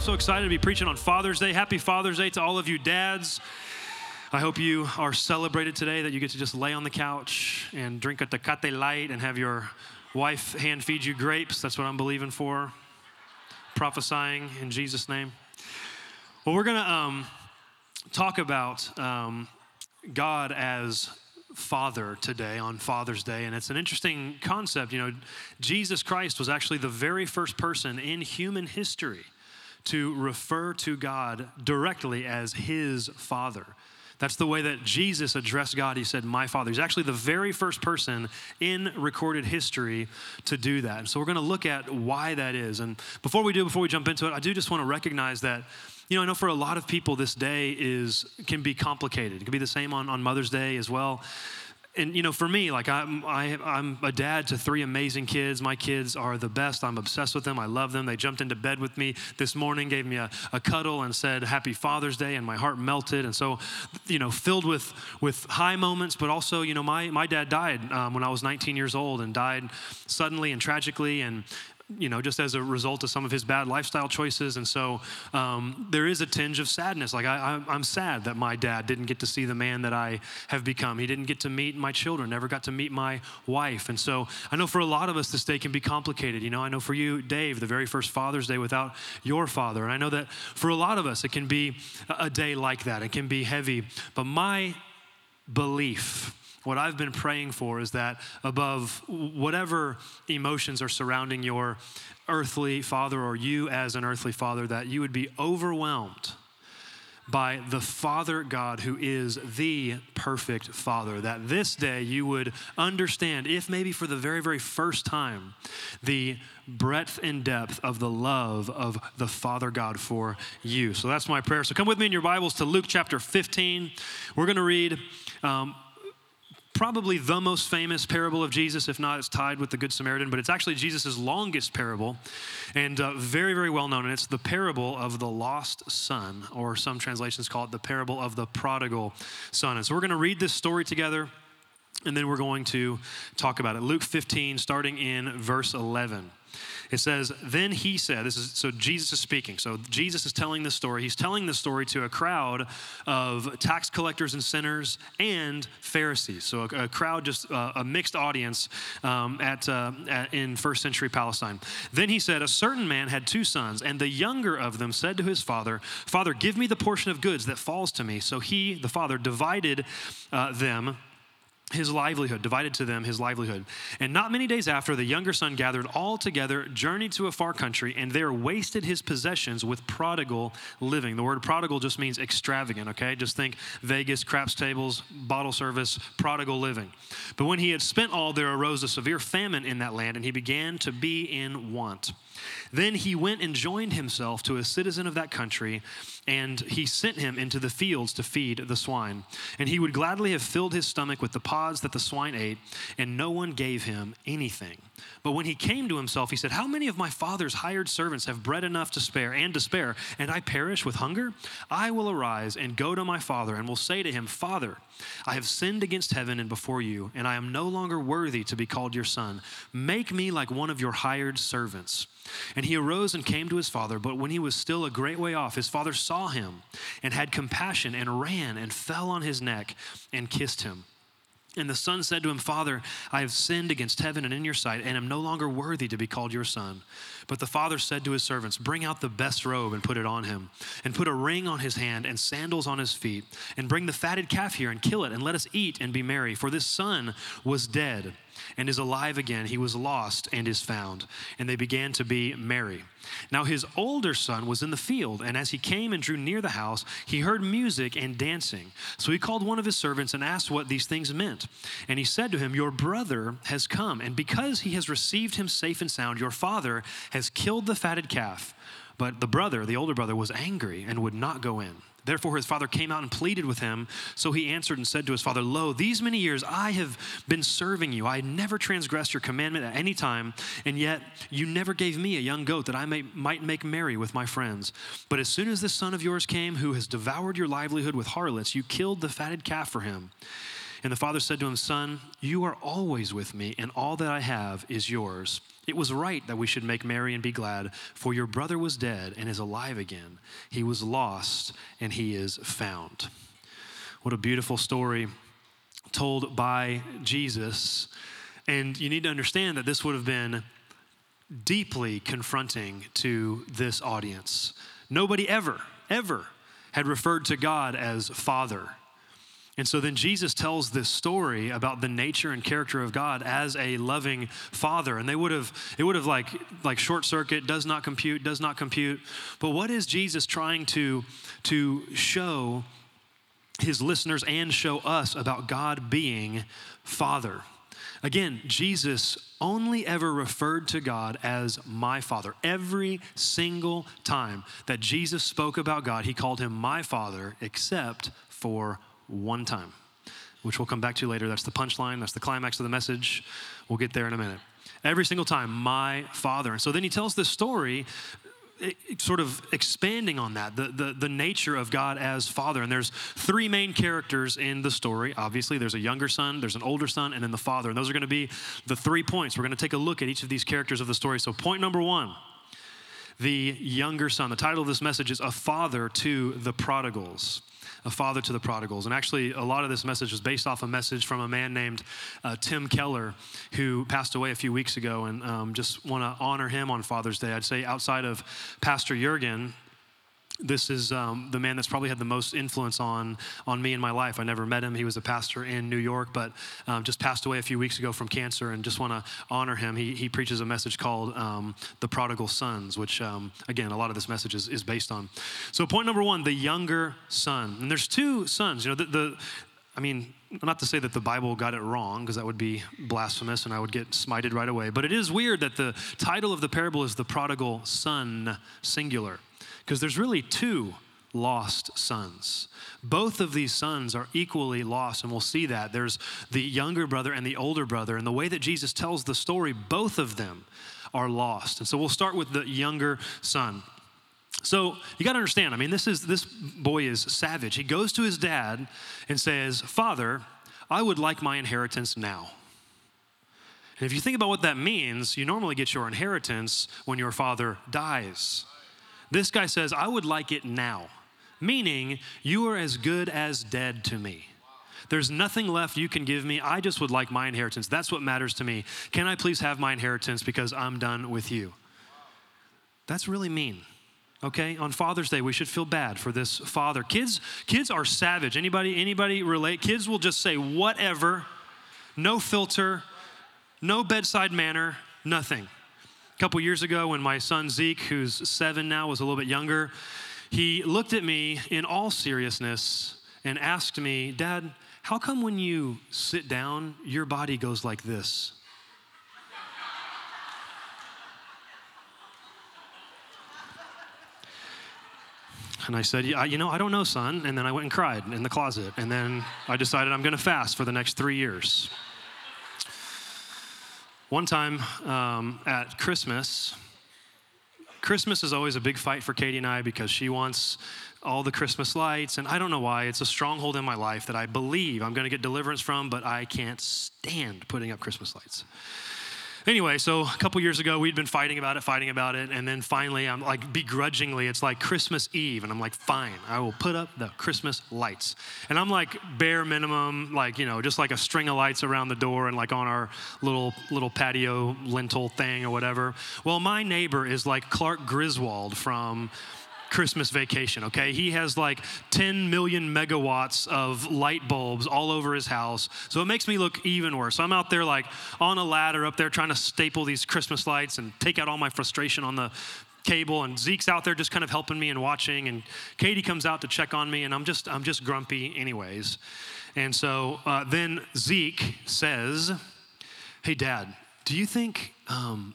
So excited to be preaching on Father's Day. Happy Father's Day to all of you dads. I hope you are celebrated today, that you get to just lay on the couch and drink a Tecate Light and have your wife hand feed you grapes. That's what I'm believing for. Prophesying in Jesus' name. Well, we're going to um, talk about um, God as father today on Father's Day. And it's an interesting concept. You know, Jesus Christ was actually the very first person in human history to refer to God directly as his father. That's the way that Jesus addressed God. He said, My Father. He's actually the very first person in recorded history to do that. And so we're going to look at why that is. And before we do, before we jump into it, I do just want to recognize that. You know, I know for a lot of people, this day is can be complicated. It can be the same on, on Mother's Day as well and you know, for me, like I'm, I, am i am a dad to three amazing kids. My kids are the best. I'm obsessed with them. I love them. They jumped into bed with me this morning, gave me a, a cuddle, and said Happy Father's Day, and my heart melted. And so, you know, filled with with high moments, but also, you know, my my dad died um, when I was 19 years old, and died suddenly and tragically, and you know, just as a result of some of his bad lifestyle choices. And so um, there is a tinge of sadness. Like, I, am sad that my dad didn't get to see the man that I have become. He didn't get to meet my children, never got to meet my wife. And so I know for a lot of us, this day can be complicated. You know, I know for you, Dave, the very first Father's Day without your father. And I know that for a lot of us, it can be a day like that. It can be heavy. But my belief, what I've been praying for is that above whatever emotions are surrounding your earthly father or you as an earthly father, that you would be overwhelmed by the Father God who is the perfect Father. That this day you would understand, if maybe for the very, very first time, the breadth and depth of the love of the Father God for you. So that's my prayer. So come with me in your Bibles to Luke chapter 15. We're going to read. Um, probably the most famous parable of Jesus, if not, it's tied with the Good Samaritan, but it's actually Jesus' longest parable and uh, very, very well known. And it's the parable of the lost son, or some translations call it the parable of the prodigal son. And so we're going to read this story together. And then we're going to talk about it. Luke 15, starting in verse 11. It says, Then he said, This is so Jesus is speaking. So Jesus is telling this story. He's telling this story to a crowd of tax collectors and sinners and Pharisees. So a, a crowd, just uh, a mixed audience um, at, uh, at, in first century Palestine. Then he said, A certain man had two sons, and the younger of them said to his father, Father, give me the portion of goods that falls to me. So he, the father, divided uh, them his livelihood, divided to them his livelihood. And not many days after, the younger son gathered all together, journeyed to a far country, and there wasted his possessions with prodigal living. The word prodigal just means extravagant, okay? Just think Vegas, craps tables, bottle service, prodigal living. But when he had spent all, there arose a severe famine in that land, and he began to be in want. Then he went and joined himself to a citizen of that country, and he sent him into the fields to feed the swine. And he would gladly have filled his stomach with the pods that the swine ate, and no one gave him anything. But when he came to himself, he said, How many of my father's hired servants have bread enough to spare and to spare, and I perish with hunger? I will arise and go to my father, and will say to him, Father, I have sinned against heaven and before you, and I am no longer worthy to be called your son. Make me like one of your hired servants. And he arose and came to his father, but when he was still a great way off, his father saw him and had compassion and ran and fell on his neck and kissed him. And the son said to him, Father, I have sinned against heaven and in your sight, and am no longer worthy to be called your son. But the father said to his servants, Bring out the best robe and put it on him, and put a ring on his hand and sandals on his feet, and bring the fatted calf here and kill it, and let us eat and be merry. For this son was dead and is alive again. He was lost and is found. And they began to be merry. Now his older son was in the field, and as he came and drew near the house, he heard music and dancing. So he called one of his servants and asked what these things meant. And he said to him, Your brother has come, and because he has received him safe and sound, your father has killed the fatted calf. But the brother, the older brother, was angry and would not go in. Therefore, his father came out and pleaded with him. So he answered and said to his father, Lo, these many years I have been serving you. I never transgressed your commandment at any time, and yet you never gave me a young goat that I may, might make merry with my friends. But as soon as this son of yours came, who has devoured your livelihood with harlots, you killed the fatted calf for him. And the father said to him, Son, you are always with me, and all that I have is yours. It was right that we should make merry and be glad, for your brother was dead and is alive again. He was lost and he is found. What a beautiful story told by Jesus. And you need to understand that this would have been deeply confronting to this audience. Nobody ever, ever had referred to God as Father. And so then Jesus tells this story about the nature and character of God as a loving father. And they would have, it would have like, like short circuit, does not compute, does not compute. But what is Jesus trying to, to show his listeners and show us about God being father? Again, Jesus only ever referred to God as my father. Every single time that Jesus spoke about God, he called him my father, except for one time, which we'll come back to later. That's the punchline, that's the climax of the message. We'll get there in a minute. Every single time, my father. And so then he tells this story eh, sort of expanding on that, the, the, the, nature of God as Father. And there's three main characters in the story. Obviously, there's a younger son, there's an older son, and then the Father. And those are going to be the three points. We're going to take a look at each of these characters of the story. So, point number one the younger son. The title of this message is A Father to the Prodigals a father to the prodigals. And actually, a lot of this message was based off a message from a man named uh, Tim Keller, who passed away a few weeks ago. And um, just want to honor him on Father's Day. I'd say outside of Pastor Jurgen, this is um, the man that's probably had the most influence on, on me in my life. I never met him. He was a pastor in New York, but um, just passed away a few weeks ago from cancer, and just want to honor him. He, he preaches a message called um, The Prodigal Sons, which, um, again, a lot of this message is, is based on. So, point number one the younger son. And there's two sons. You know, the, the I mean, not to say that the Bible got it wrong, because that would be blasphemous and I would get smited right away, but it is weird that the title of the parable is The Prodigal Son, singular because there's really two lost sons. Both of these sons are equally lost, and we'll see that. There's the younger brother and the older brother, and the way that Jesus tells the story, both of them are lost. And so we'll start with the younger son. So you got to understand, I mean, this is this boy is savage. He goes to his dad and says, Father, I would like my inheritance now. And if you think about what that means, you normally get your inheritance when your father dies. This guy says, I would like it now, meaning you are as good as dead to me. There's nothing left you can give me. I just would like my inheritance. That's what matters to me. Can I please have my inheritance because I'm done with you? That's really mean. Okay? On Father's Day, we should feel bad for this father. Kids kids are savage. Anybody anybody relate? Kids will just say whatever. No filter, no bedside manner, nothing. A couple years ago, when my son Zeke, who's seven now, was a little bit younger, he looked at me in all seriousness and asked me, Dad, how come when you sit down, your body goes like this? And I said, yeah, You know, I don't know, son. And then I went and cried in the closet. And then I decided I'm going to fast for the next three years. One time um, at Christmas, Christmas is always a big fight for Katie and I because she wants all the Christmas lights, and I don't know why. It's a stronghold in my life that I believe I'm going to get deliverance from, but I can't stand putting up Christmas lights. Anyway, so a couple years ago, we'd been fighting about it, fighting about it, and then finally, I'm like begrudgingly, it's like Christmas Eve, and I'm like, fine, I will put up the Christmas lights. And I'm like bare minimum, like, you know, just like a string of lights around the door and like on our little little patio lintel thing or whatever. Well, my neighbor is like Clark Griswold from Christmas vacation, okay? He has like 10 million megawatts of light bulbs all over his house. So it makes me look even worse. So I'm out there like on a ladder up there trying to staple these Christmas lights and take out all my frustration on the cable and Zeke's out there just kind of helping me and watching and Katie comes out to check on me and I'm just I'm just grumpy anyways. And so uh, then Zeke says, "Hey dad, do you think um,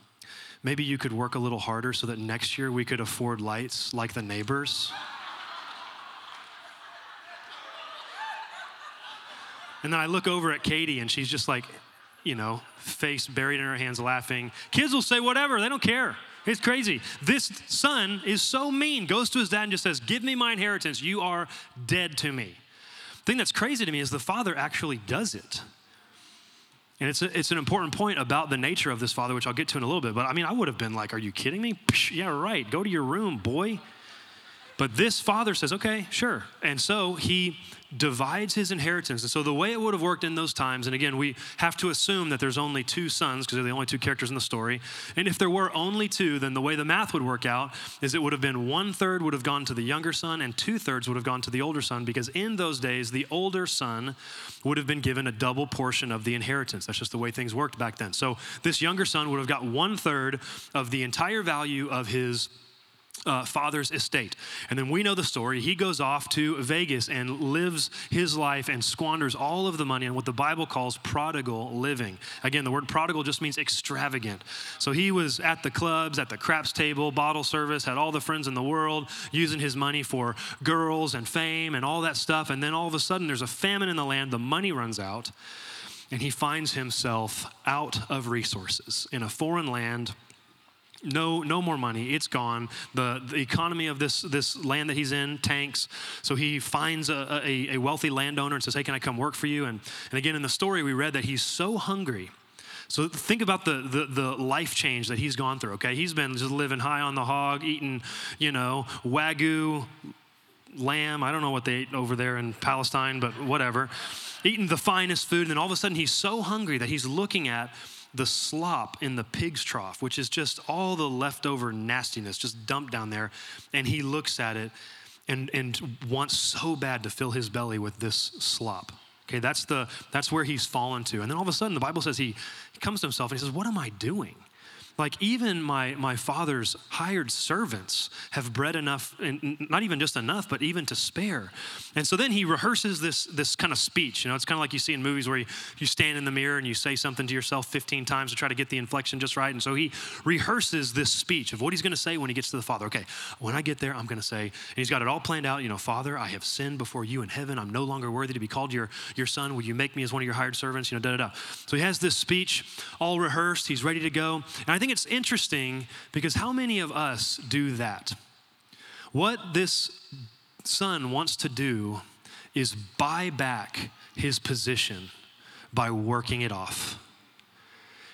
maybe you could work a little harder so that next year we could afford lights like the neighbors. And then I look over at Katie and she's just like, you know, face buried in her hands laughing. Kids will say whatever, they don't care. It's crazy. This son is so mean, goes to his dad and just says, Give me my inheritance. You are dead to me. The thing that's crazy to me is the father actually does it. And it's, a, it's an important point about the nature of this father, which I'll get to in a little bit. But I mean, I would have been like, Are you kidding me? Psh, yeah, right. Go to your room, boy. But this father says, okay, sure. And so he divides his inheritance. And so the way it would have worked in those times, and again, we have to assume that there's only two sons because they're the only two characters in the story. And if there were only two, then the way the math would work out is it would have been one third would have gone to the younger son and two thirds would have gone to the older son because in those days, the older son would have been given a double portion of the inheritance. That's just the way things worked back then. So this younger son would have got one third of the entire value of his uh, father's estate. And then we know the story. He goes off to Vegas and lives his life and squanders all of the money on what the Bible calls prodigal living. Again, the word prodigal just means extravagant. So he was at the clubs, at the craps table, bottle service, had all the friends in the world, using his money for girls and fame and all that stuff. And then all of a sudden, there's a famine in the land, the money runs out, and he finds himself out of resources in a foreign land no, no more money. It's gone. The, the economy of this, this land that he's in tanks. So he finds a, a, a wealthy landowner and says, Hey, can I come work for you? And, and again, in the story, we read that he's so hungry. So think about the, the, the, life change that he's gone through, okay? He's been just living high on the hog, eating, you know, Wagyu lamb. I don't know what they ate over there in Palestine, but whatever. Eating the finest food. And then all of a sudden he's so hungry that he's looking at the slop in the pig's trough, which is just all the leftover nastiness just dumped down there. And he looks at it and, and wants so bad to fill his belly with this slop. Okay, that's, the, that's where he's fallen to. And then all of a sudden, the Bible says he, he comes to himself and he says, What am I doing? Like, even my, my father's hired servants have bread enough, and not even just enough, but even to spare. And so then he rehearses this, this kind of speech. You know, it's kind of like you see in movies where you, you stand in the mirror and you say something to yourself 15 times to try to get the inflection just right. And so he rehearses this speech of what he's going to say when he gets to the Father. Okay, when I get there, I'm going to say, and he's got it all planned out. You know, Father, I have sinned before you in heaven. I'm no longer worthy to be called your, your son. Will you make me as one of your hired servants? You know, da da da. So he has this speech all rehearsed. He's ready to go. And I think it's interesting because how many of us do that? What this son wants to do is buy back his position by working it off.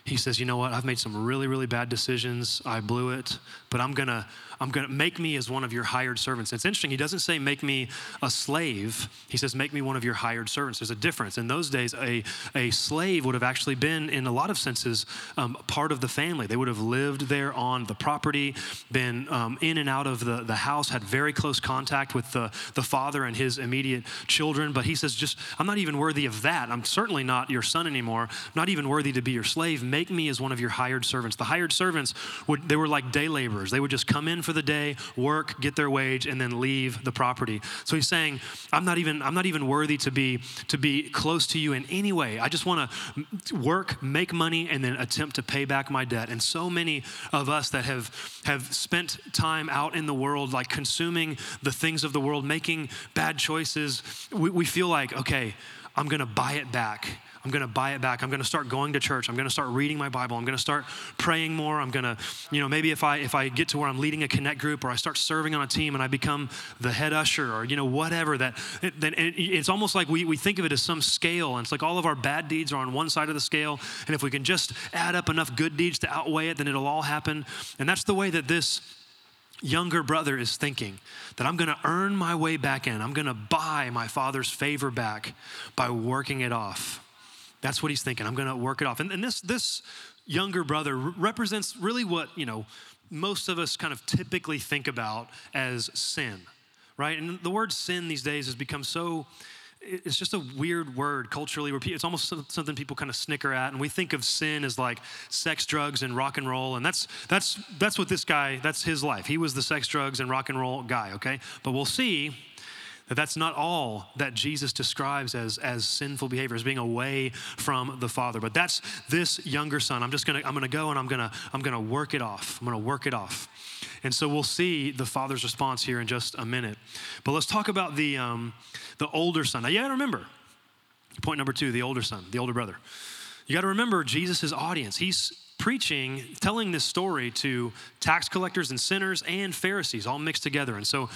He says, You know what? I've made some really, really bad decisions. I blew it, but I'm gonna I'm going to make me as one of your hired servants. It's interesting. He doesn't say, make me a slave. He says, make me one of your hired servants. There's a difference. In those days, a, a slave would have actually been, in a lot of senses, um, part of the family. They would have lived there on the property, been um, in and out of the, the house, had very close contact with the, the father and his immediate children. But he says, just, I'm not even worthy of that. I'm certainly not your son anymore. I'm not even worthy to be your slave. Make me as one of your hired servants. The hired servants, would, they were like day laborers. They would just come in for the day, work, get their wage, and then leave the property. So he's saying, I'm not even, I'm not even worthy to be, to be close to you in any way. I just want to work, make money, and then attempt to pay back my debt. And so many of us that have, have spent time out in the world, like consuming the things of the world, making bad choices, we, we feel like, okay, I'm going to buy it back I'm going to buy it back. I'm going to start going to church. I'm going to start reading my Bible. I'm going to start praying more. I'm going to, you know, maybe if I if I get to where I'm leading a connect group or I start serving on a team and I become the head usher or you know whatever that then it's almost like we we think of it as some scale and it's like all of our bad deeds are on one side of the scale and if we can just add up enough good deeds to outweigh it then it'll all happen. And that's the way that this younger brother is thinking that I'm going to earn my way back in. I'm going to buy my father's favor back by working it off. That's what he's thinking. I'm going to work it off. And, and this, this younger brother represents really what, you know, most of us kind of typically think about as sin, right? And the word sin these days has become so, it's just a weird word culturally it's almost something people kind of snicker at and we think of sin as like sex drugs and rock and roll and that's that's that's what this guy that's his life. He was the sex drugs and rock and roll guy okay? But we'll see that that's not all that Jesus describes as, as sinful behavior, as being away from the Father. But that's this younger son. I'm just gonna, I'm gonna go and I'm gonna, I'm gonna work it off. I'm gonna work it off. And so we'll see the father's response here in just a minute. But let's talk about the, um, the older son. Now, you gotta remember, Point number two the older son, the older brother. You got to remember Jesus' audience. He's preaching, telling this story to tax collectors and sinners and Pharisees all mixed together. And so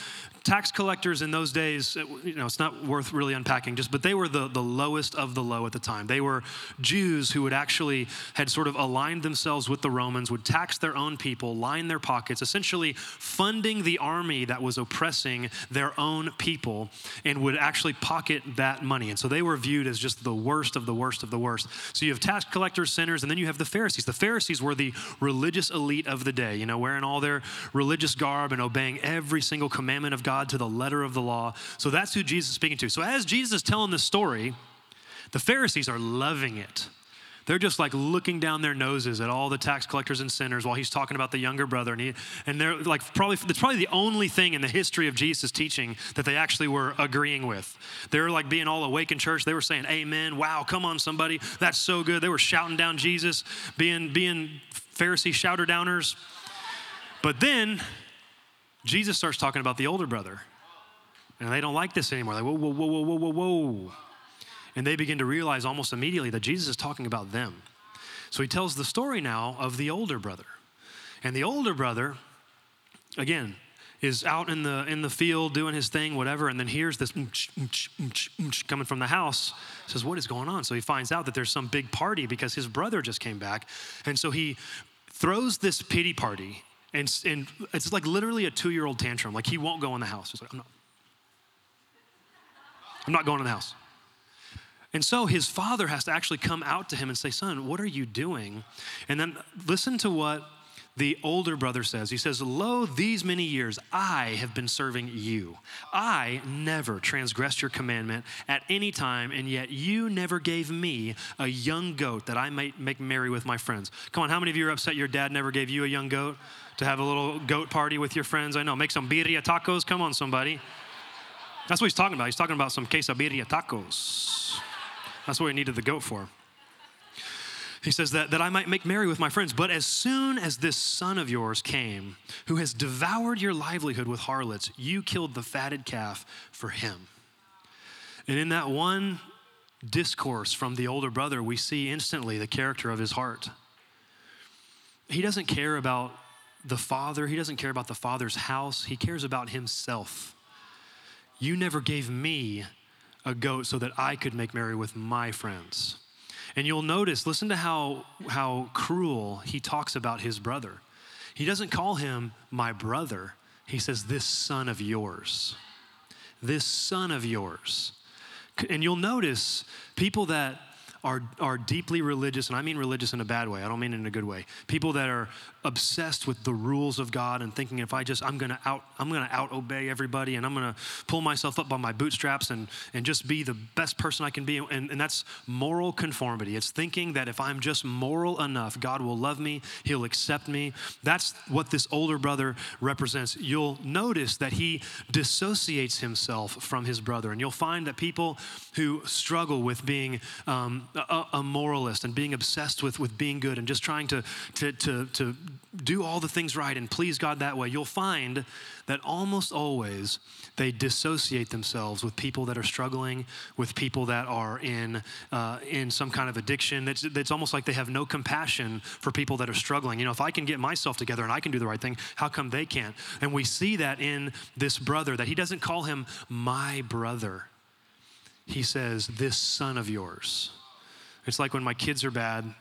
tax collectors in those days, you know, it's not worth really unpacking just, but they were the, the lowest of the low at the time. They were Jews who had actually had sort of aligned themselves with the Romans, would tax their own people, line their pockets, essentially funding the army that was oppressing their own people and would actually pocket that money. And so they were viewed as just the worst of the worst of the worst. So you have tax collectors, sinners, and then you have the Pharisees. The Pharisees were the religious elite of the day, you know, wearing all their religious garb and obeying every single commandment of God to the letter of the law. So that's who Jesus is speaking to. So as Jesus is telling this story, the Pharisees are loving it. They're just like looking down their noses at all the tax collectors and sinners while he's talking about the younger brother. And, he, and they're like, probably, it's probably the only thing in the history of Jesus' teaching that they actually were agreeing with. They were like being all awake in church. They were saying, Amen. Wow, come on, somebody. That's so good. They were shouting down Jesus, being, being Pharisee shouter downers. But then Jesus starts talking about the older brother. And they don't like this anymore. Like, whoa, whoa, whoa, whoa, whoa, whoa, whoa. And they begin to realize almost immediately that Jesus is talking about them. So he tells the story now of the older brother. And the older brother, again, is out in the in the field doing his thing, whatever, and then hears this coming from the house. Says, "What is going on?" So he finds out that there's some big party because his brother just came back, and so he throws this pity party and, and it's like literally a two year old tantrum. Like he won't go in the house. He's like, I'm not. I'm not going in the house. And so his father has to actually come out to him and say, Son, what are you doing? And then listen to what the older brother says. He says, Lo, these many years I have been serving you. I never transgressed your commandment at any time, and yet you never gave me a young goat that I might make merry with my friends. Come on, how many of you are upset your dad never gave you a young goat to have a little goat party with your friends? I know. Make some birria tacos. Come on, somebody. That's what he's talking about. He's talking about some quesabirria tacos. That's what he needed the goat for. He says that, that I might make merry with my friends. But as soon as this son of yours came, who has devoured your livelihood with harlots, you killed the fatted calf for him. And in that one discourse from the older brother, we see instantly the character of his heart. He doesn't care about the father, he doesn't care about the father's house, he cares about himself. You never gave me a goat so that I could make merry with my friends. And you'll notice, listen to how, how cruel he talks about his brother. He doesn't call him my brother, he says, This son of yours. This son of yours. And you'll notice people that are, are deeply religious, and I mean religious in a bad way, I don't mean in a good way. People that are obsessed with the rules of God and thinking if I just, I'm gonna out, I'm gonna out obey everybody and I'm gonna pull myself up by my bootstraps and, and just be the best person I can be. And, and that's moral conformity. It's thinking that if I'm just moral enough, God will love me, He'll accept me. That's what this older brother represents. You'll notice that he dissociates himself from his brother. And you'll find that people who struggle with being um, a, a, moralist and being obsessed with, with being good and just trying to, to, to, to do all the things right and please God that way, you'll find that almost always they dissociate themselves with people that are struggling, with people that are in, uh, in some kind of addiction. It's, it's almost like they have no compassion for people that are struggling. You know, if I can get myself together and I can do the right thing, how come they can't? And we see that in this brother, that he doesn't call him my brother. He says, This son of yours. It's like when my kids are bad,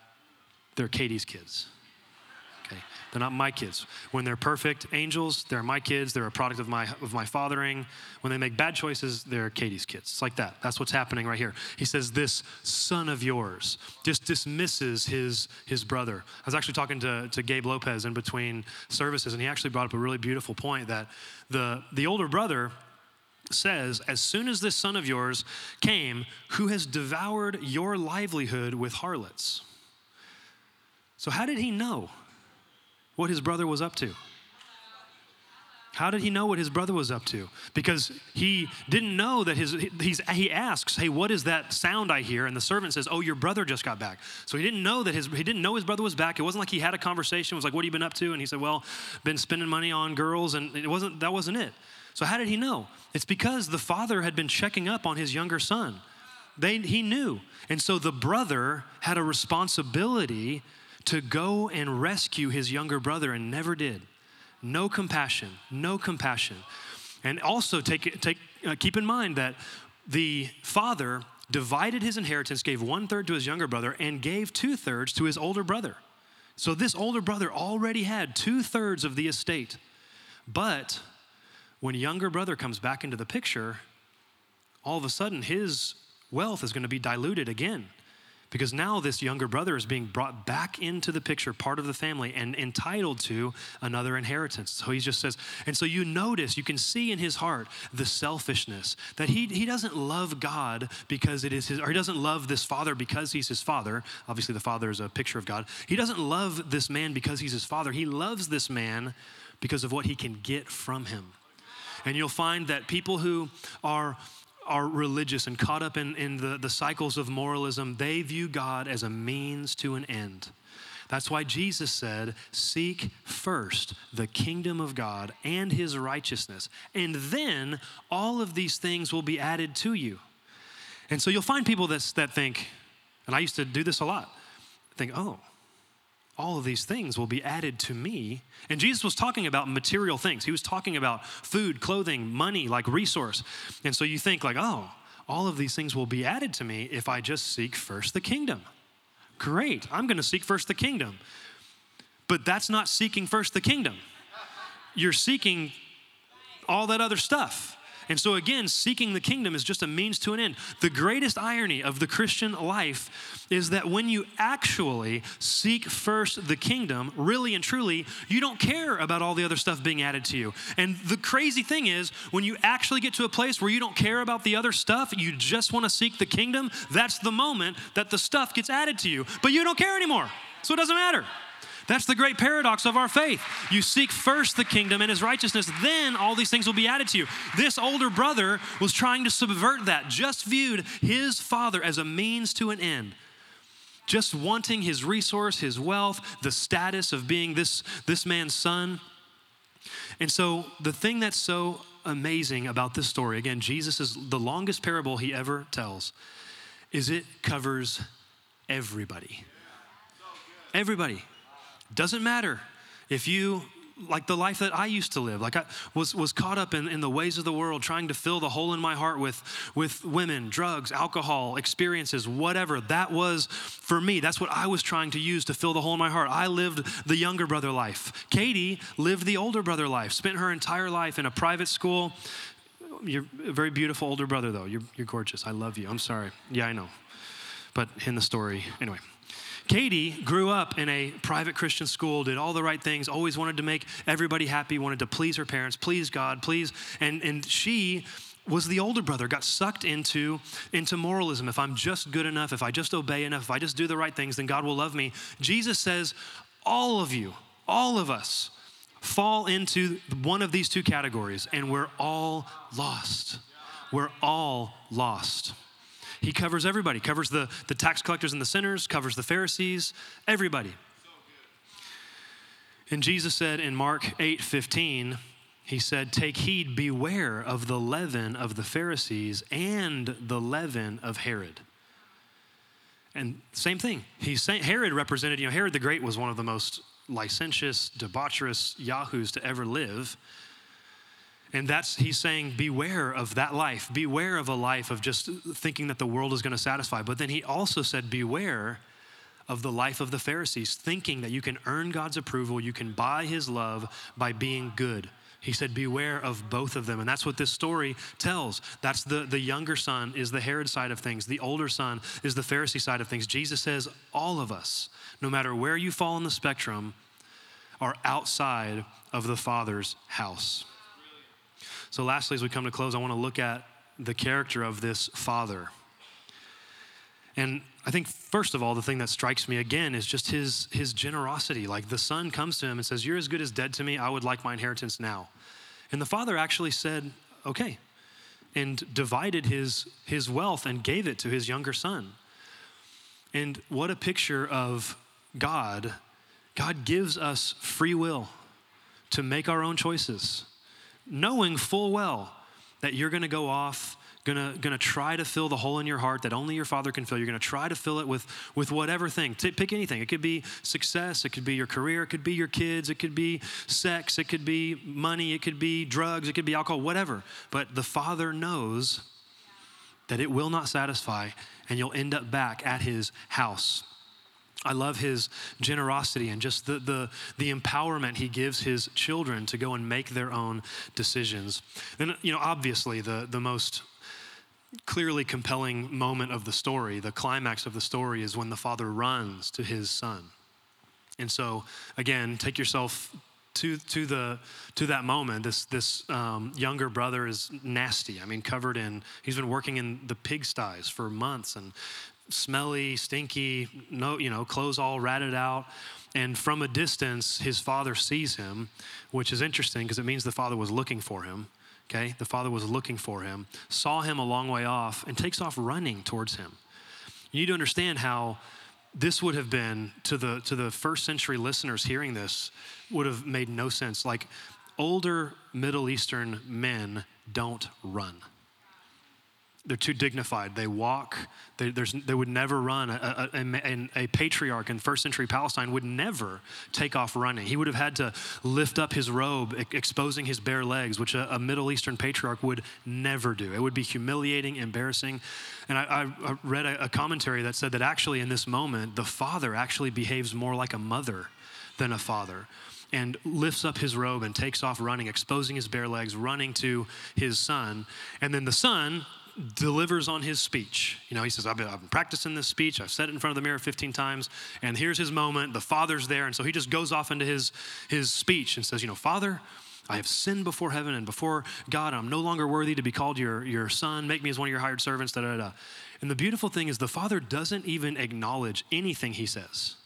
they're Katie's kids. They're not my kids. When they're perfect angels, they're my kids. They're a product of my, of my fathering. When they make bad choices, they're Katie's kids. It's like that. That's what's happening right here. He says, This son of yours just dismisses his, his brother. I was actually talking to, to Gabe Lopez in between services, and he actually brought up a really beautiful point that the, the older brother says, As soon as this son of yours came, who has devoured your livelihood with harlots. So, how did he know what his brother was up to? How did he know what his brother was up to? Because he didn't know that his, he asks, hey, what is that sound I hear? And the servant says, oh, your brother just got back. So he didn't know that his, he didn't know his brother was back. It wasn't like he had a conversation, it was like, what have you been up to? And he said, well, been spending money on girls. And it wasn't, that wasn't it. So, how did he know? It's because the father had been checking up on his younger son. They, he knew. And so the brother had a responsibility to go and rescue his younger brother and never did. No compassion, no compassion. And also take, take, uh, keep in mind that the father divided his inheritance, gave one third to his younger brother, and gave two thirds to his older brother. So this older brother already had two thirds of the estate. But when younger brother comes back into the picture, all of a sudden his wealth is going to be diluted again. Because now this younger brother is being brought back into the picture, part of the family, and entitled to another inheritance. So he just says, and so you notice, you can see in his heart the selfishness that he, he doesn't love God because it is his, or he doesn't love this father because he's his father. Obviously, the father is a picture of God. He doesn't love this man because he's his father. He loves this man because of what he can get from him. And you'll find that people who are are religious and caught up in, in the, the cycles of moralism, they view God as a means to an end. That's why Jesus said, Seek first the kingdom of God and his righteousness, and then all of these things will be added to you. And so you'll find people that, that think, and I used to do this a lot, think, oh, all of these things will be added to me. And Jesus was talking about material things. He was talking about food, clothing, money, like resource. And so you think, like, oh, all of these things will be added to me if I just seek first the kingdom. Great, I'm going to seek first the kingdom. But that's not seeking first the kingdom. You're seeking all that other stuff. And so, again, seeking the kingdom is just a means to an end. The greatest irony of the Christian life is that when you actually seek first the kingdom, really and truly, you don't care about all the other stuff being added to you. And the crazy thing is, when you actually get to a place where you don't care about the other stuff, you just want to seek the kingdom, that's the moment that the stuff gets added to you. But you don't care anymore. So it doesn't matter. That's the great paradox of our faith. You seek first the kingdom and his righteousness, then all these things will be added to you. This older brother was trying to subvert that, just viewed his father as a means to an end. Just wanting his resource, his wealth, the status of being this, this man's son. And so, the thing that's so amazing about this story, again, Jesus is the longest parable he ever tells, is it covers everybody. Everybody. Doesn't matter if you like the life that I used to live. Like I was, was caught up in, in the ways of the world, trying to fill the hole in my heart with, with women, drugs, alcohol, experiences, whatever. That was for me. That's what I was trying to use to fill the hole in my heart. I lived the younger brother life. Katie lived the older brother life, spent her entire life in a private school. You're a very beautiful older brother, though. You're, you're gorgeous. I love you. I'm sorry. Yeah, I know. But in the story, anyway. Katie grew up in a private Christian school, did all the right things, always wanted to make everybody happy, wanted to please her parents, please God, please. And, and she was the older brother, got sucked into, into moralism. If I'm just good enough, if I just obey enough, if I just do the right things, then God will love me. Jesus says, all of you, all of us, fall into one of these two categories, and we're all lost. We're all lost. He covers everybody, covers the, the tax collectors and the sinners, covers the Pharisees, everybody. And Jesus said in Mark 8 15, he said, Take heed, beware of the leaven of the Pharisees and the leaven of Herod. And same thing. He Herod represented, you know, Herod the Great was one of the most licentious, debaucherous yahoos to ever live. And that's, he's saying, beware of that life. Beware of a life of just thinking that the world is going to satisfy. But then he also said, beware of the life of the Pharisees, thinking that you can earn God's approval, you can buy his love by being good. He said, Beware of both of them. And that's what this story tells. That's the, the younger son is the Herod side of things, the older son is the Pharisee side of things. Jesus says, All of us, no matter where you fall on the spectrum, are outside of the Father's house. So, lastly, as we come to close, I want to look at the character of this father. And I think, first of all, the thing that strikes me again is just his, his generosity. Like the son comes to him and says, You're as good as dead to me. I would like my inheritance now. And the father actually said, Okay, and divided his, his wealth and gave it to his younger son. And what a picture of God. God gives us free will to make our own choices knowing full well that you're going to go off Gonna, gonna try to fill the hole in your heart that only your father can fill. You're gonna try to fill it with, with whatever thing. T- pick anything. It could be success, it could be your career, it could be your kids, it could be sex, it could be money, it could be drugs, it could be alcohol, whatever. But the father knows that it will not satisfy, and you'll end up back at his house. I love his generosity and just the, the, the empowerment he gives his children to go and make their own decisions. Then, you know, obviously, the, the most clearly compelling moment of the story, the climax of the story, is when the father runs to his son. And so, again, take yourself to, to, the, to that moment. This, this um, younger brother is nasty. I mean, covered in, he's been working in the pigsties for months and smelly, stinky, no, you know, clothes all ratted out. And from a distance, his father sees him, which is interesting because it means the father was looking for him. Okay, the father was looking for him, saw him a long way off, and takes off running towards him. You need to understand how this would have been to the to the first century listeners hearing this would have made no sense. Like older Middle Eastern men don't run they're too dignified. They walk. They, they would never run. A, a, a, a, patriarch in first century Palestine would never take off running. He would have had to lift up his robe, exposing his bare legs, which a, Middle Eastern patriarch would never do. It would be humiliating, embarrassing. And I, I read a, commentary that said that actually, in this moment, the father actually behaves more like a mother than a father and lifts up his robe and takes off running, exposing his bare legs, running to his son. And then the son delivers on his speech. You know, he says, I've been, I've been, practicing this speech. I've said it in front of the mirror 15 times. And here's his moment. The father's there. And so he just goes off into his, his speech and says, You know, Father, I have sinned before heaven and before God. I'm no longer worthy to be called your, your son. Make me as one of your hired servants. Da, da, da. And the beautiful thing is, the father doesn't even acknowledge anything he says.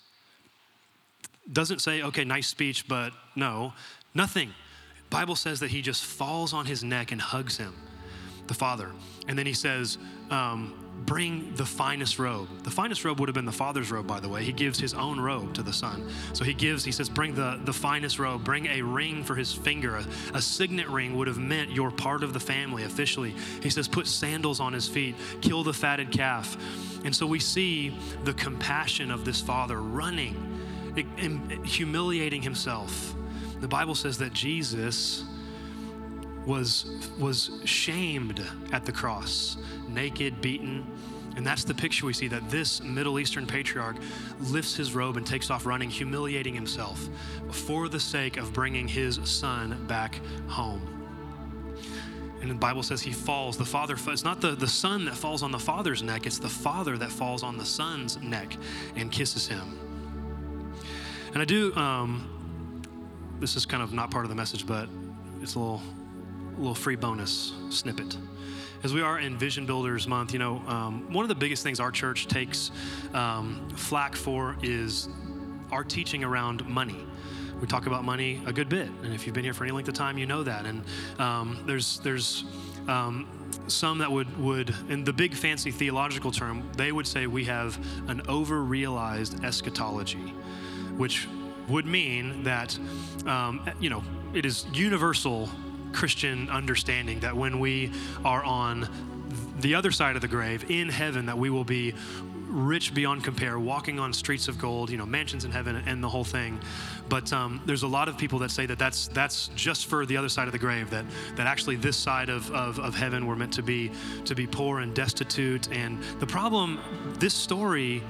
Doesn't say, okay, nice speech, but no, nothing. Bible says that he just falls on his neck and hugs him the father. And then he says, um, Bring the finest robe. The finest robe would have been the father's robe, by the way. He gives his own robe to the son. So he gives, he says, Bring the, the finest robe, bring a ring for his finger. A, a signet ring would have meant you're part of the family officially. He says, Put sandals on his feet, kill the fatted calf. And so we see the compassion of this father running, humiliating himself. The Bible says that Jesus was, was shamed at the cross, naked, beaten. And that's the picture we see that this Middle Eastern patriarch lifts his robe and takes off running, humiliating himself for the sake of bringing his son back home. And the Bible says he falls. The father, it's not the, the son that falls on the father's neck, it's the father that falls on the son's neck and kisses him. And I do, um, this is kind of not part of the message, but it's a little little free bonus snippet. As we are in Vision Builders Month, you know, um, one of the biggest things our church takes um, flack for is our teaching around money. We talk about money a good bit, and if you've been here for any length of time, you know that. And um, there's there's um, some that would would in the big fancy theological term, they would say we have an over-realized eschatology, which would mean that um, you know it is universal Christian understanding that when we are on the other side of the grave in heaven, that we will be rich beyond compare, walking on streets of gold, you know, mansions in heaven, and the whole thing. But um, there's a lot of people that say that that's that's just for the other side of the grave. That that actually this side of, of, of heaven we're meant to be to be poor and destitute. And the problem, this story.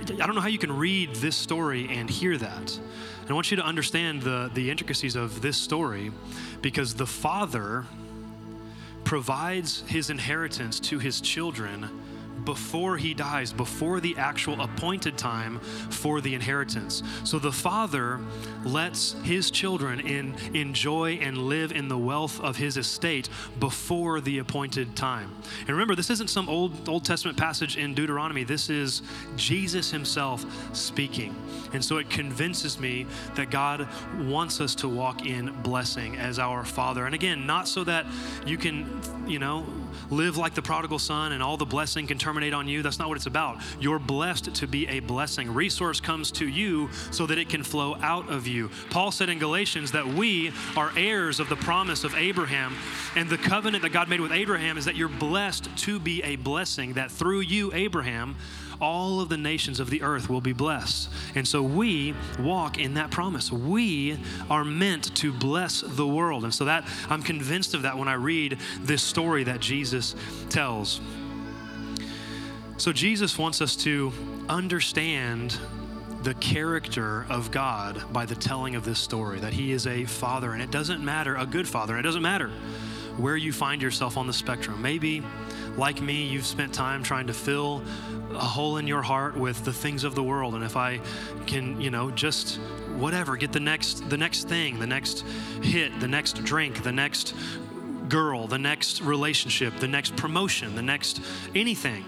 I don't know how you can read this story and hear that. I want you to understand the, the intricacies of this story because the father provides his inheritance to his children before he dies, before the actual appointed time for the inheritance. So the father lets his children in, enjoy and live in the wealth of his estate before the appointed time. And remember, this isn't some old Old Testament passage in Deuteronomy. This is Jesus himself speaking. And so it convinces me that God wants us to walk in blessing as our Father. And again, not so that you can, you know, live like the prodigal son and all the blessing can terminate on you. That's not what it's about. You're blessed to be a blessing. Resource comes to you so that it can flow out of you. Paul said in Galatians that we are heirs of the promise of Abraham, and the covenant that God made with Abraham is that you're blessed to be a blessing, that through you, Abraham, all of the nations of the earth will be blessed. And so we walk in that promise. We are meant to bless the world. And so that I'm convinced of that when I read this story that Jesus tells. So Jesus wants us to understand the character of God by the telling of this story that he is a father and it doesn't matter a good father and it doesn't matter where you find yourself on the spectrum maybe like me you've spent time trying to fill a hole in your heart with the things of the world. And if i can you know just whatever get the next the next thing the next hit the next drink the next girl the next relationship the next promotion the next anything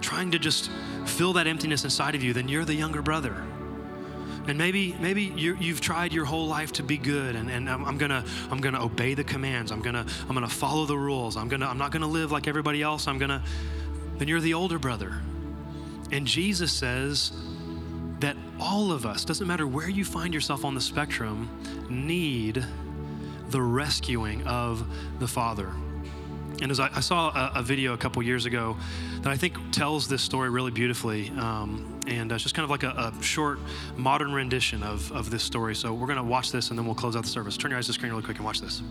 trying to just fill that emptiness inside of you then you're the younger brother and maybe maybe you have tried your whole life to be good and, and I'm, I'm, gonna i'm gonna obey the commands i'm gonna i'm gonna follow the rules i'm gonna i'm not gonna live like everybody else i'm gonna then you're the older brother. And Jesus says that all of us, doesn't matter where you find yourself on the spectrum, need the rescuing of the Father. And as I, I saw a, a, video a couple years ago that I think tells this story really beautifully, um, and uh, it's just kind of like a, a, short modern rendition of, of this story. So we're going to watch this and then we'll close out the service. Turn your eyes to the screen really quick and watch this.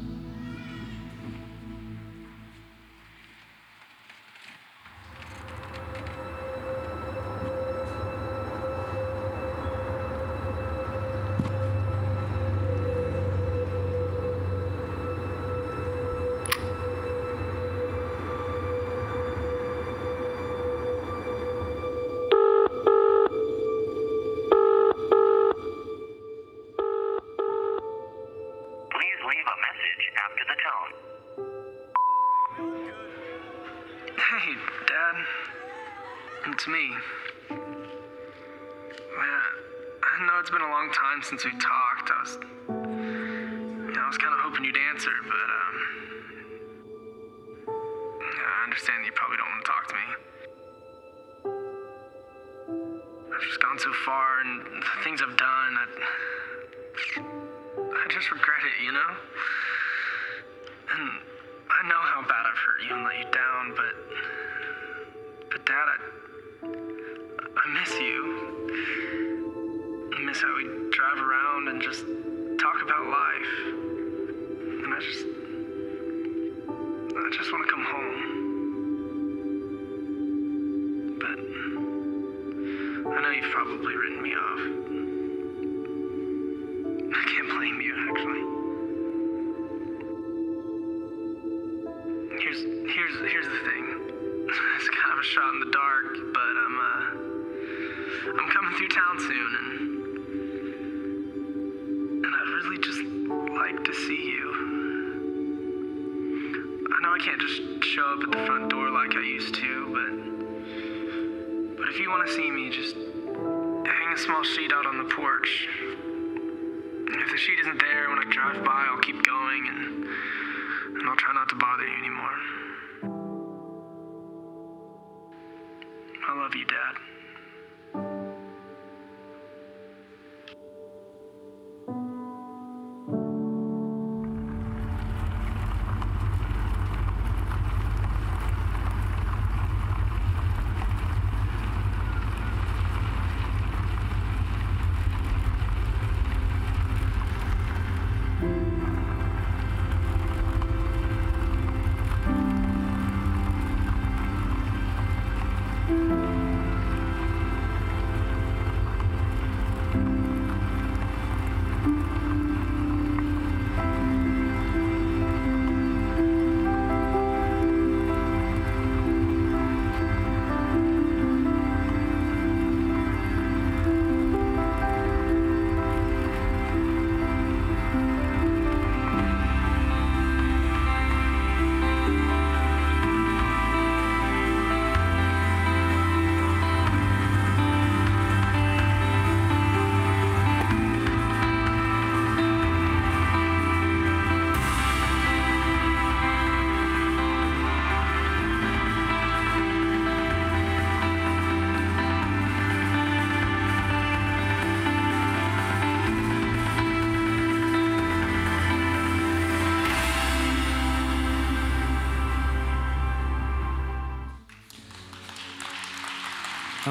Since we talked. I was, you know, I was kind of hoping you'd answer, but um, I understand you probably don't want to talk to me. I've just gone so far, and the things I've done, I, I just regret it, you know. And I know how bad I've hurt you and let you down, but, but Dad, I how we drive around and just talk about life. And I just. I just want to come home. But. I know you've probably written me off. To see you. I know I can't just show up at the front door like I used to, but but if you want to see me, just hang a small sheet out on the porch. If the sheet isn't there when I drive by, I'll keep going and and I'll try not to bother you anymore. I love you, Dad.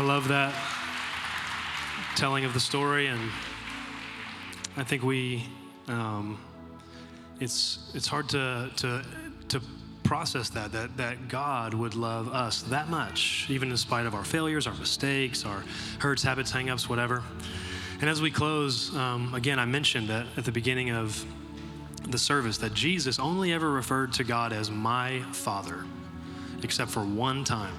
I love that telling of the story, and I think we, um, it's it's hard to to to process that that that God would love us that much, even in spite of our failures, our mistakes, our hurts, habits, hangups, whatever. And as we close, um, again, I mentioned that at the beginning of the service that Jesus only ever referred to God as my Father, except for one time.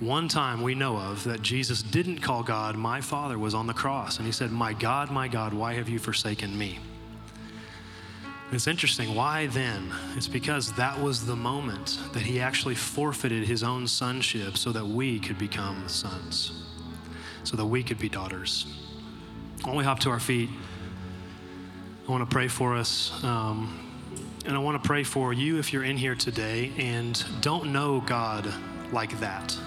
One time we know of that Jesus didn't call God my Father was on the cross, and he said, My God, my God, why have you forsaken me? It's interesting. Why then? It's because that was the moment that he actually forfeited his own sonship so that we could become sons, so that we could be daughters. When we hop to our feet, I want to pray for us. Um, and I want to pray for you if you're in here today and don't know God like that.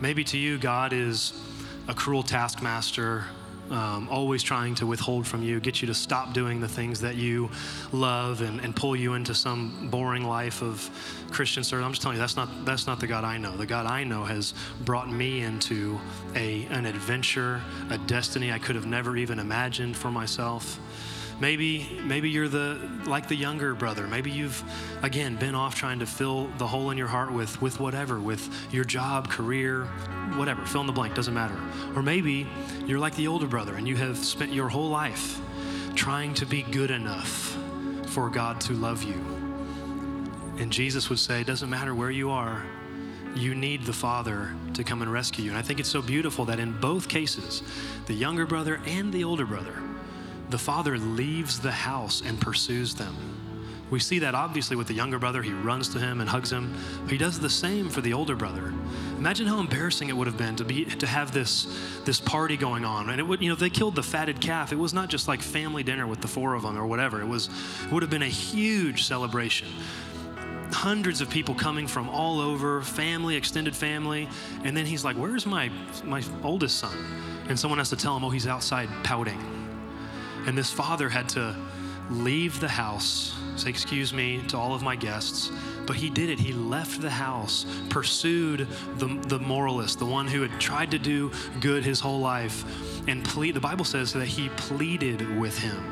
Maybe to you, God is a cruel taskmaster, um, always trying to withhold from you, get you to stop doing the things that you love and, and pull you into some boring life of Christian service. I'm just telling you, that's not, that's not the God I know. The God I know has brought me into a, an adventure, a destiny I could have never even imagined for myself. Maybe, maybe you're the like the younger brother. Maybe you've again been off trying to fill the hole in your heart with with whatever, with your job, career, whatever. Fill in the blank, doesn't matter. Or maybe you're like the older brother and you have spent your whole life trying to be good enough for God to love you. And Jesus would say, it doesn't matter where you are, you need the Father to come and rescue you. And I think it's so beautiful that in both cases, the younger brother and the older brother, the father leaves the house and pursues them. We see that obviously with the younger brother. He runs to him and hugs him. He does the same for the older brother. Imagine how embarrassing it would have been to be to have this this party going on. And it would, you know, if they killed the fatted calf. It was not just like family dinner with the four of them or whatever. It was it would have been a huge celebration. Hundreds of people coming from all over, family, extended family, and then he's like, "Where's my my oldest son?" And someone has to tell him, "Oh, he's outside pouting." And this father had to leave the house, say, Excuse me to all of my guests. But he did it. He left the house, pursued the, the moralist, the one who had tried to do good his whole life, and plead. The Bible says that he pleaded with him,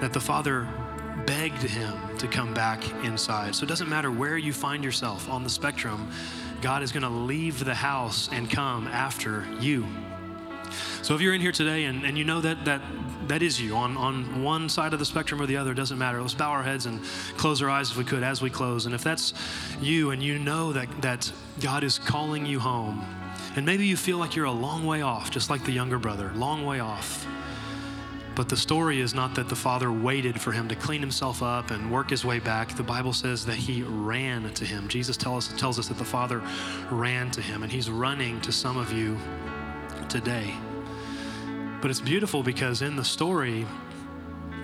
that the father begged him to come back inside. So it doesn't matter where you find yourself on the spectrum, God is going to leave the house and come after you. So if you're in here today and, and you know that, that that is you on, on one side of the spectrum or the other, it doesn't matter. Let's bow our heads and close our eyes if we could as we close. And if that's you and you know that, that God is calling you home, and maybe you feel like you're a long way off, just like the younger brother, long way off. But the story is not that the father waited for him to clean himself up and work his way back. The Bible says that he ran to him. Jesus tell us, tells us that the father ran to him, and he's running to some of you today. But it's beautiful because in the story,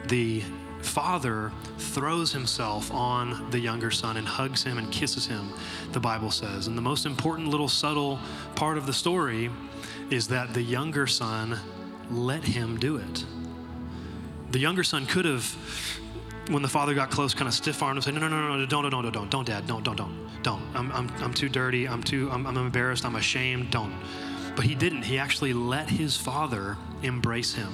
the father throws himself on the younger son and hugs him and kisses him, the Bible says. And the most important little subtle part of the story is that the younger son let him do it. The younger son could have, when the father got close, kind of stiff armed and said, No, no, no, no, don't, don't, don't, don't, don't, dad, don't, don't, don't, don't. I'm, I'm, I'm too dirty. I'm too, I'm, I'm embarrassed. I'm ashamed. Don't. But he didn't. He actually let his father embrace him.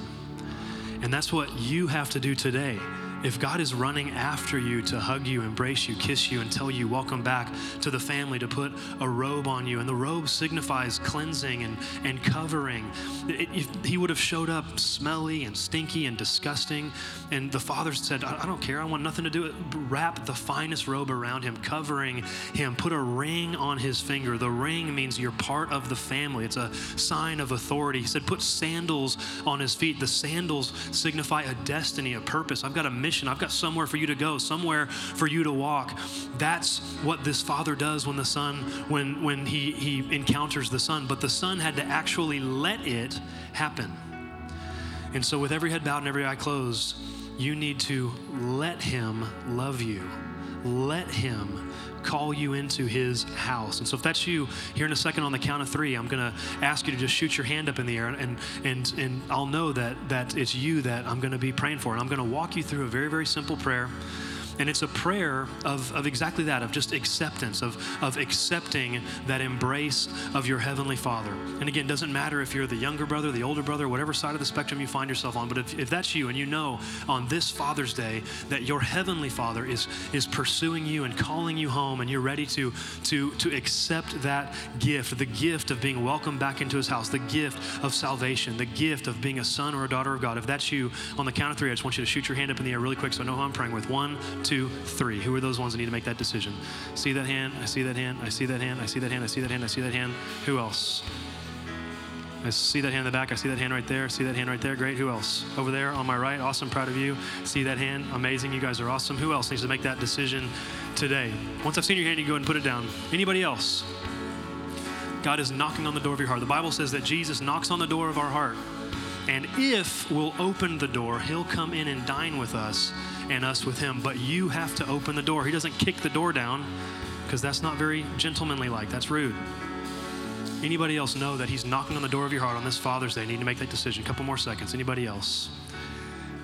And that's what you have to do today. If God is running after you to hug you, embrace you, kiss you, and tell you, welcome back to the family, to put a robe on you, and the robe signifies cleansing and, and covering, if he would have showed up smelly and stinky and disgusting, and the father said, I, I don't care, I want nothing to do with it. Wrap the finest robe around him, covering him, put a ring on his finger. The ring means you're part of the family, it's a sign of authority. He said, put sandals on his feet. The sandals signify a destiny, a purpose. I've got a mission I've got somewhere for you to go, somewhere for you to walk. That's what this father does when the son, when, when he, he encounters the son. But the son had to actually let it happen. And so, with every head bowed and every eye closed, you need to let him love you. Let him call you into his house. And so if that's you, here in a second on the count of three, I'm going to ask you to just shoot your hand up in the air and, and, and I'll know that, that it's you that I'm going to be praying for. And I'm going to walk you through a very, very simple prayer. And it's a prayer of, of exactly that, of just acceptance, of, of accepting that embrace of your Heavenly Father. And again, it doesn't matter if you're the younger brother, the older brother, whatever side of the spectrum you find yourself on, but if, if that's you and you know on this Father's Day that your Heavenly Father is, is pursuing you and calling you home and you're ready to, to, to accept that gift, the gift of being welcomed back into His house, the gift of salvation, the gift of being a son or a daughter of God, if that's you, on the count of three, I just want you to shoot your hand up in the air really quick so I know who I'm praying with. One, two, three. Who are those ones that need to make that decision? See that hand? I see that hand. I see that hand. I see that hand. I see that hand. I see that hand. Who else? I see that hand in the back. I see that hand right there. See that hand right there. Great. Who else? Over there on my right. Awesome. Proud of you. See that hand. Amazing. You guys are awesome. Who else needs to make that decision today? Once I've seen your hand, you go and put it down. Anybody else? God is knocking on the door of your heart. The Bible says that Jesus knocks on the door of our heart. And if we'll open the door, he'll come in and dine with us and us with him. But you have to open the door. He doesn't kick the door down because that's not very gentlemanly like. That's rude. Anybody else know that he's knocking on the door of your heart on this Father's Day? Need to make that decision. A Couple more seconds. Anybody else?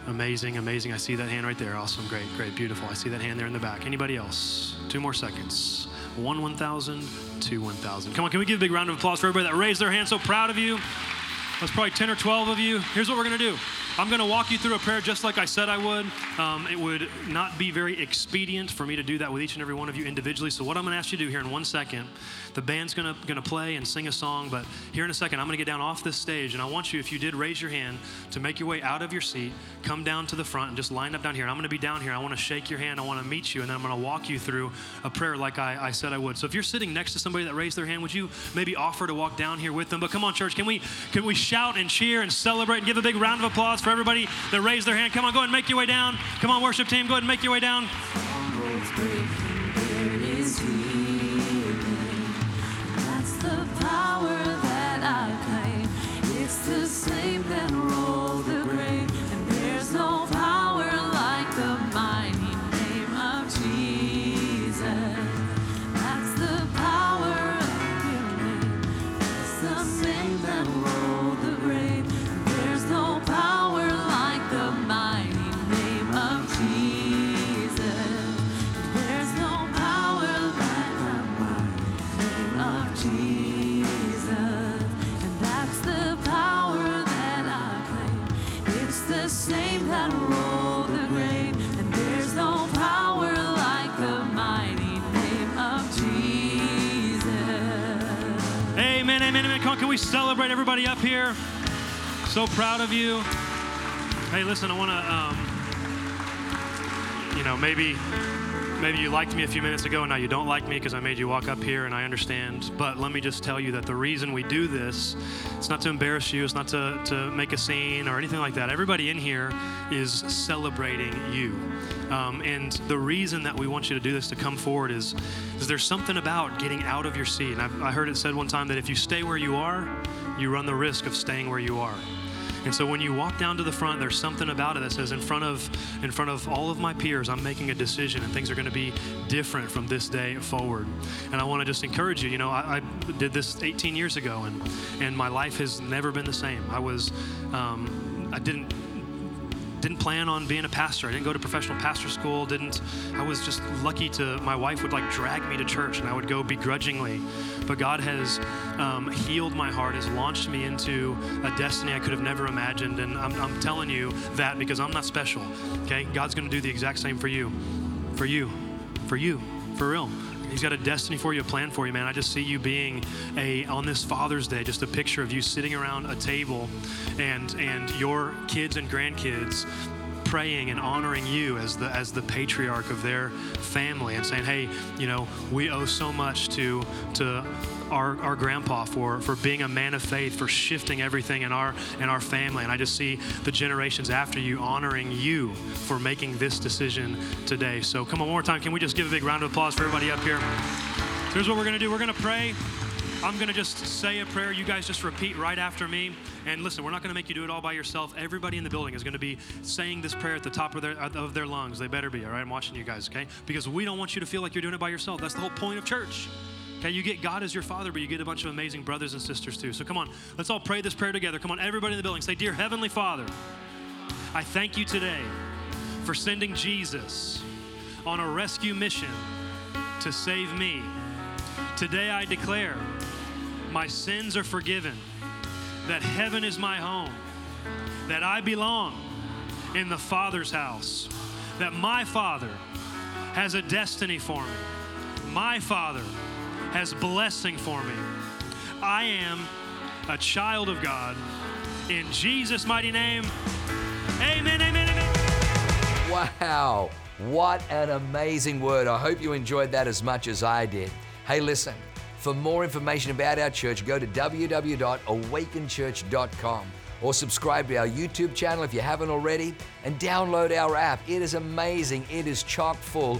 Amazing, amazing. I see that hand right there. Awesome, great, great, beautiful. I see that hand there in the back. Anybody else? Two more seconds. One 1,000, two 1,000. Come on, can we give a big round of applause for everybody that raised their hand? So proud of you. That's probably 10 or 12 of you. Here's what we're going to do I'm going to walk you through a prayer just like I said I would. Um, it would not be very expedient for me to do that with each and every one of you individually. So, what I'm going to ask you to do here in one second, the band's going to, play and sing a song, but here in a second, I'm going to get down off this stage, and I want you, if you did raise your hand, to make your way out of your seat, come down to the front, and just line up down here. And I'm going to be down here. I want to shake your hand. I want to meet you, and then I'm going to walk you through a prayer like I, I said I would. So, if you're sitting next to somebody that raised their hand, would you maybe offer to walk down here with them? But come on, church, can we, can we shout and cheer and celebrate and give a big round of applause for everybody that raised their hand. Come on, go ahead and make your way down. Come on, worship team, go ahead and make your way down. We celebrate everybody up here? So proud of you. Hey, listen, I want to, um, you know, maybe maybe you liked me a few minutes ago and now you don't like me because I made you walk up here and I understand. But let me just tell you that the reason we do this, it's not to embarrass you, it's not to, to make a scene or anything like that. Everybody in here is celebrating you. Um, and the reason that we want you to do this to come forward is, is there's something about getting out of your seat. And I've, I heard it said one time that if you stay where you are, you run the risk of staying where you are. And so when you walk down to the front, there's something about it that says, in front of in front of all of my peers, I'm making a decision, and things are going to be different from this day forward. And I want to just encourage you. You know, I, I, did this 18 years ago, and and my life has never been the same. I was, um, I didn't didn't plan on being a pastor. I didn't go to professional pastor school. Didn't. I was just lucky to. My wife would like drag me to church, and I would go begrudgingly. But God has um, healed my heart, has launched me into a destiny I could have never imagined. And I'm, I'm telling you that because I'm not special. Okay, God's going to do the exact same for you, for you, for you, for real. He's got a destiny for you, a plan for you, man. I just see you being a on this Father's Day, just a picture of you sitting around a table and and your kids and grandkids praying and honoring you as the as the patriarch of their family and saying, "Hey, you know, we owe so much to to our, our grandpa for, for being a man of faith, for shifting everything in our in our family. And I just see the generations after you honoring you for making this decision today. So come on, one more time. Can we just give a big round of applause for everybody up here? So here's what we're gonna do. We're gonna pray. I'm going to just say a prayer. You guys just repeat right after me. And listen, we're not going to make you do it all by yourself. Everybody in the building is going to be saying this prayer at the top of their, uh, of their lungs. They better be, all right? I'm watching you guys, okay? Because we don't want you to feel like you're doing it by yourself. That's the whole point of church. Okay, you get God as your father, but you get a bunch of amazing brothers and sisters too. So come on, let's all pray this prayer together. Come on, everybody in the building, say, Dear Heavenly Father, I thank you today for sending Jesus on a rescue mission to save me. Today I declare my sins are forgiven, that heaven is my home, that I belong in the Father's house, that my Father has a destiny for me. My Father has blessing for me. I am a child of God. In Jesus' mighty name, amen, amen, amen. Wow, what an amazing word. I hope you enjoyed that as much as I did. Hey, listen, for more information about our church, go to www.awakenchurch.com or subscribe to our YouTube channel if you haven't already and download our app. It is amazing. It is chock full